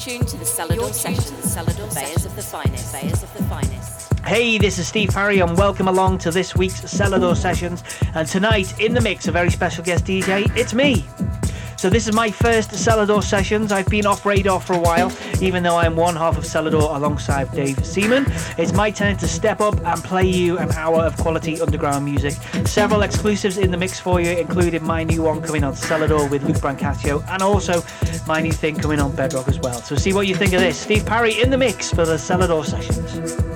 You're tuned to the Selador Sessions, Selador Bayers of the finest, Bayers of the finest. Hey, this is Steve Parry, and welcome along to this week's Selador Sessions. And tonight, in the mix, a very special guest DJ. It's me. So this is my first Selador sessions. I've been off radar for a while, even though I'm one half of Selador alongside Dave Seaman. It's my turn to step up and play you an hour of quality underground music. Several exclusives in the mix for you, including my new one coming on Selador with Luke Brancaccio, and also my new thing coming on Bedrock as well. So see what you think of this. Steve Parry in the mix for the Selador sessions.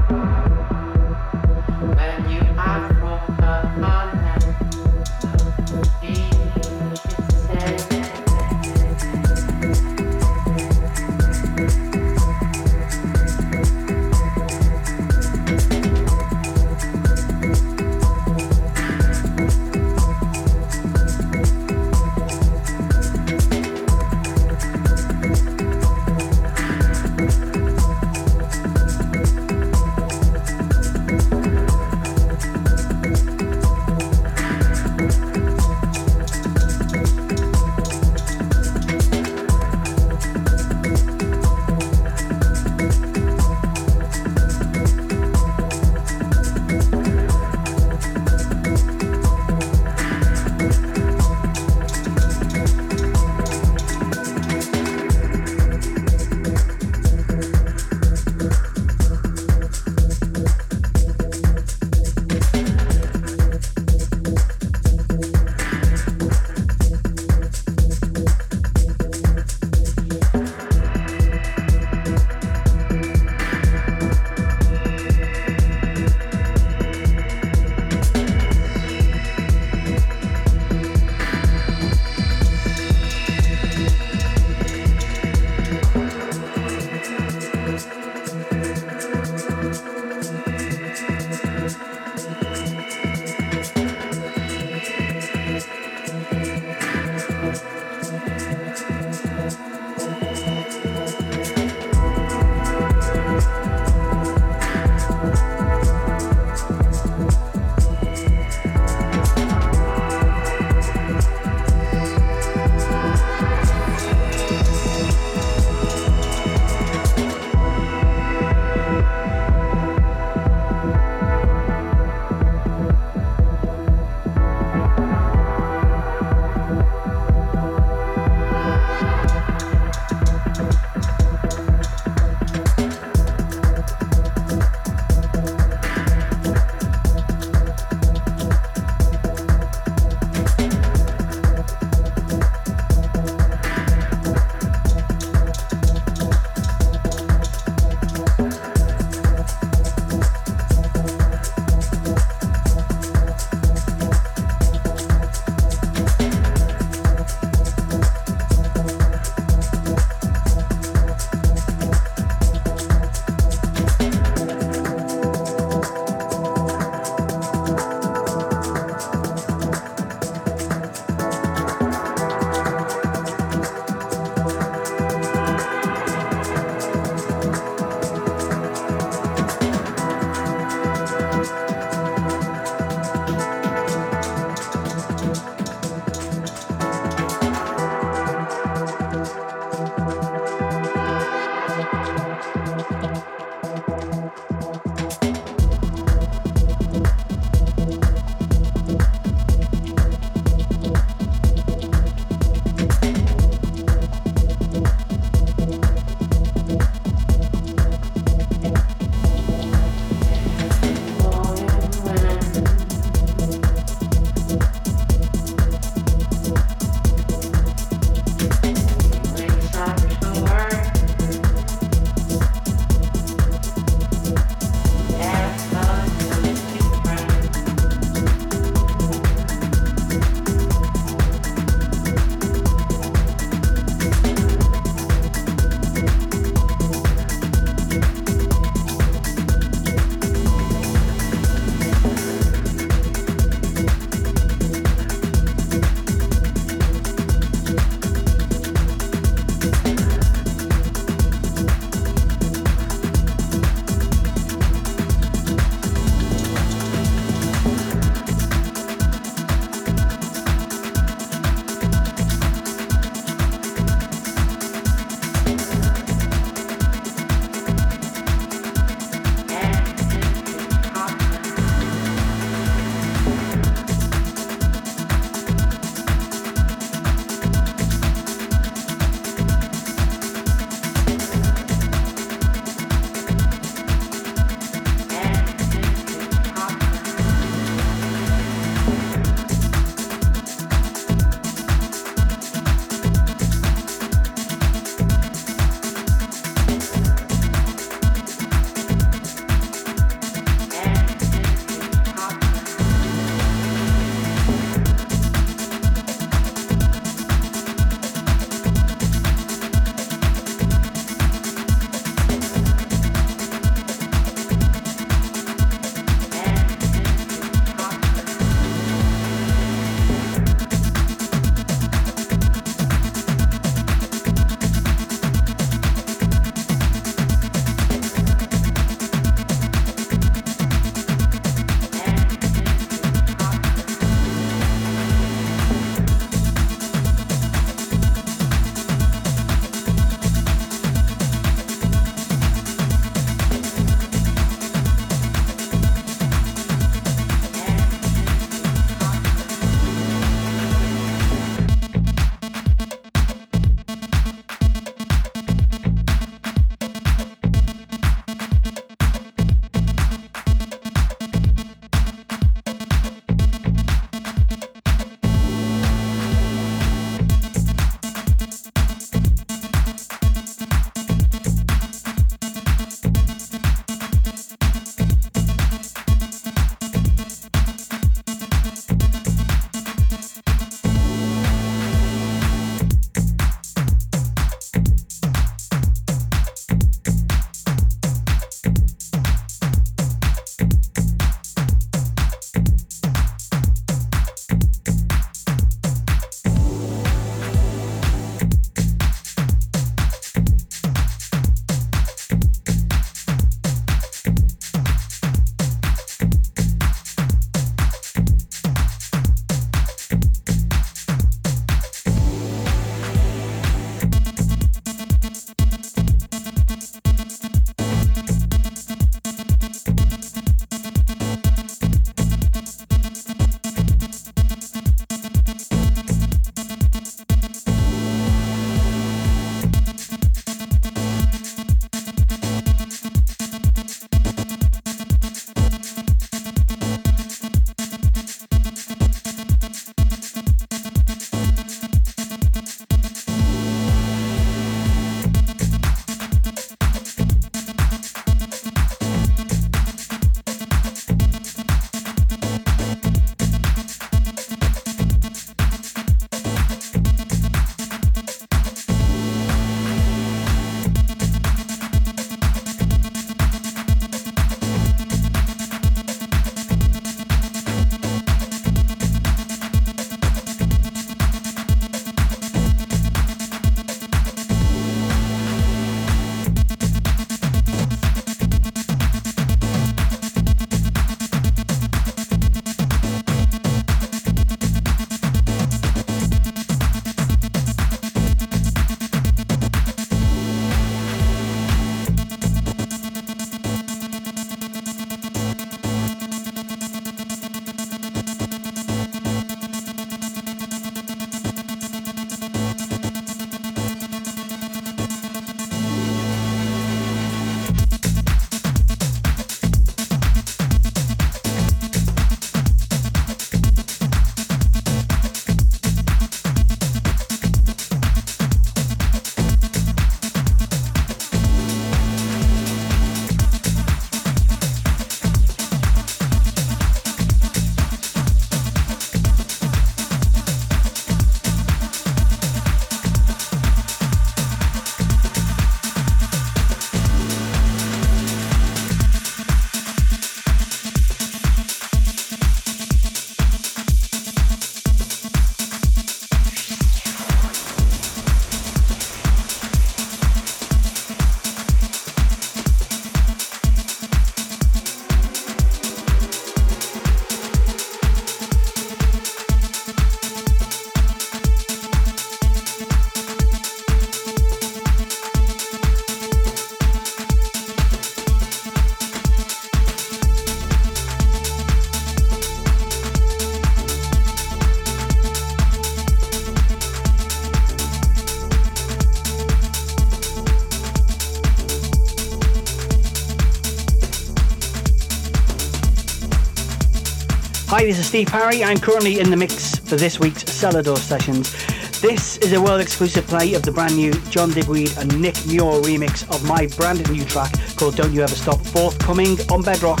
Hi, this is Steve Parry. I'm currently in the mix for this week's Selador sessions. This is a world exclusive play of the brand new John Digweed and Nick Muir remix of my brand new track called Don't You Ever Stop, forthcoming on Bedrock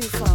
too far.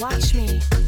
Watch me.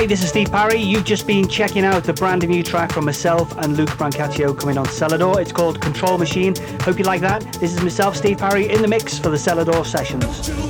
Hi, this is Steve Parry. You've just been checking out the brand new track from myself and Luke Brancaccio coming on Selador. It's called Control Machine. Hope you like that. This is myself, Steve Parry, in the mix for the Selador sessions.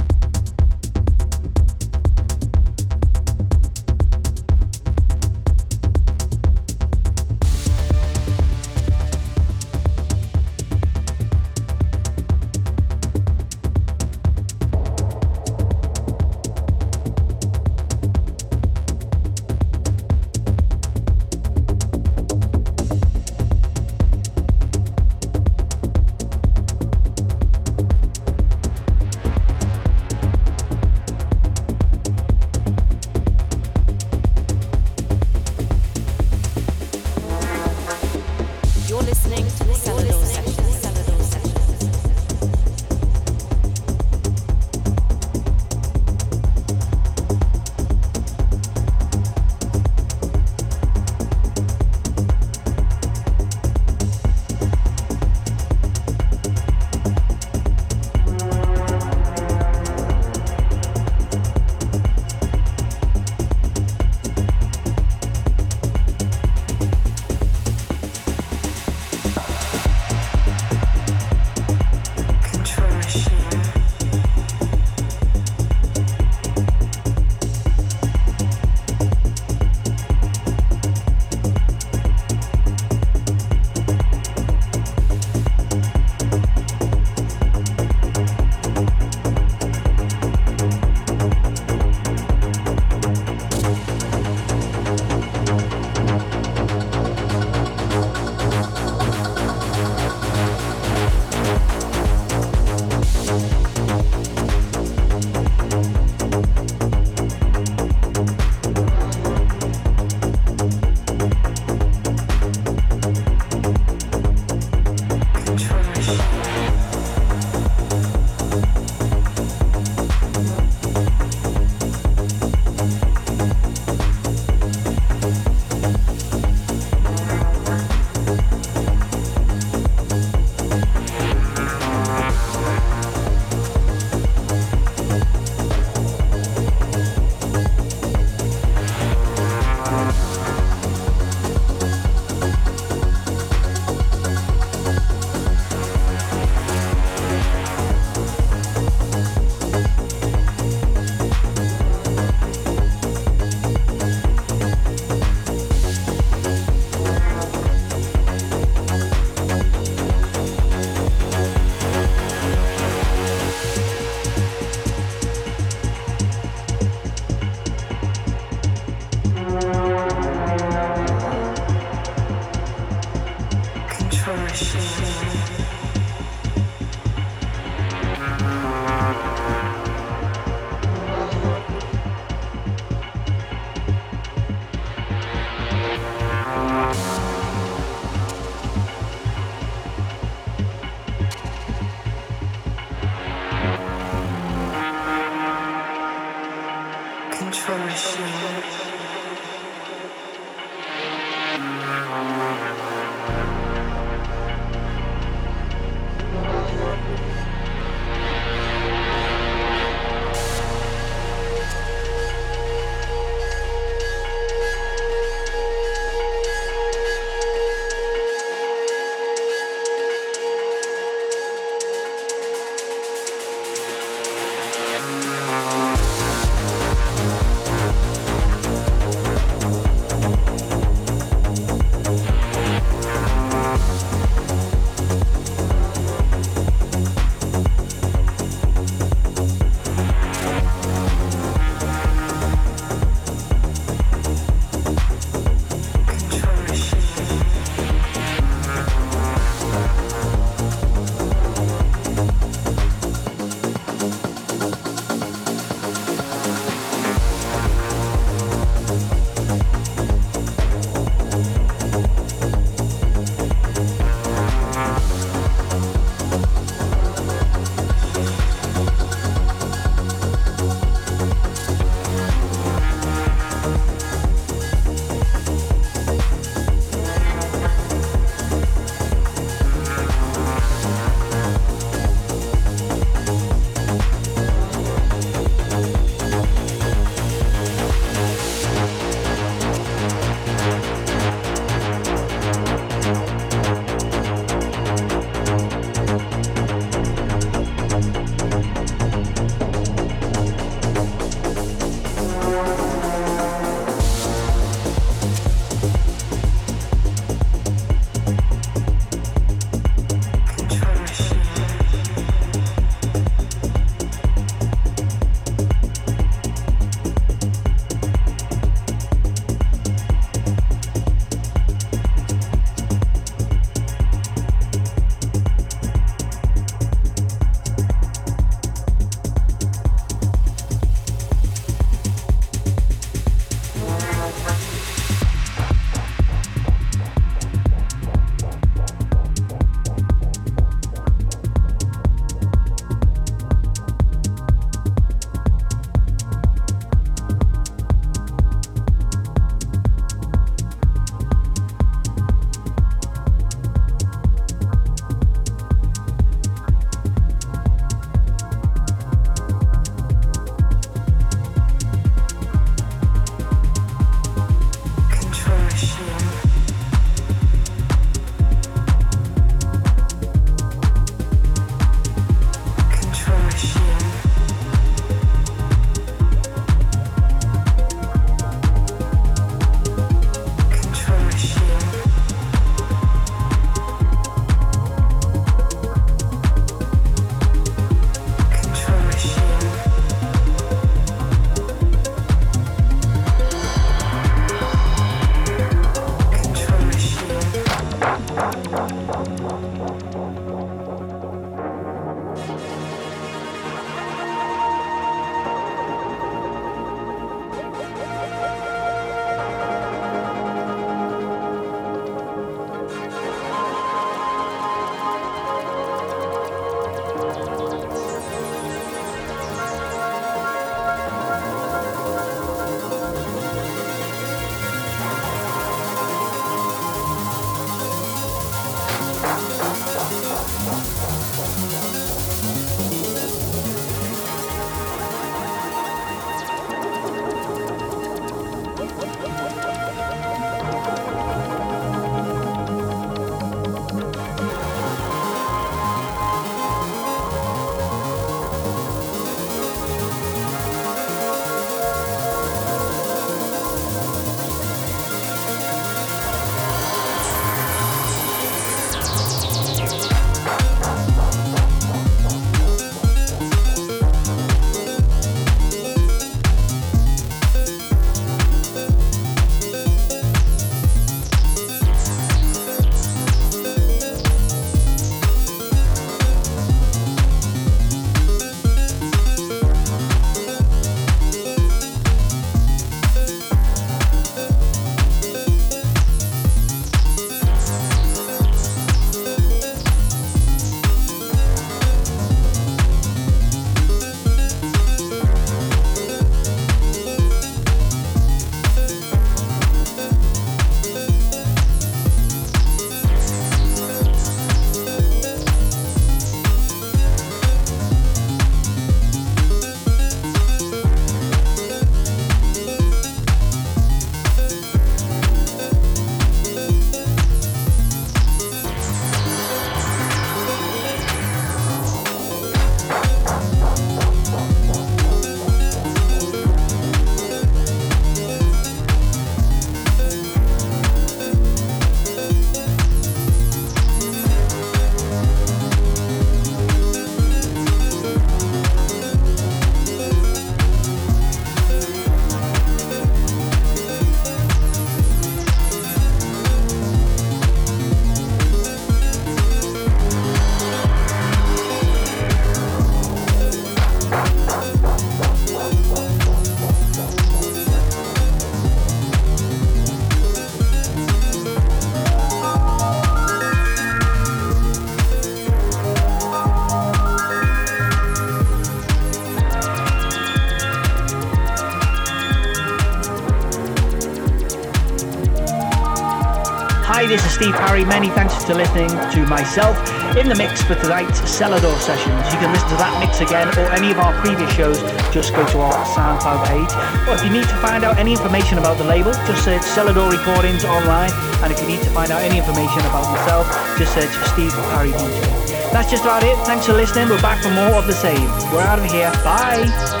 Steve Parry. Many thanks for listening to myself in the mix for tonight's Selador sessions. You can listen to that mix again or any of our previous shows. Just go to our SoundCloud page. Or if you need to find out any information about the label, just search Selador Recordings online. And if you need to find out any information about myself, just search Steve Parry DJ. That's just about it. Thanks for listening. We're back for more of the same. We're out of here. Bye.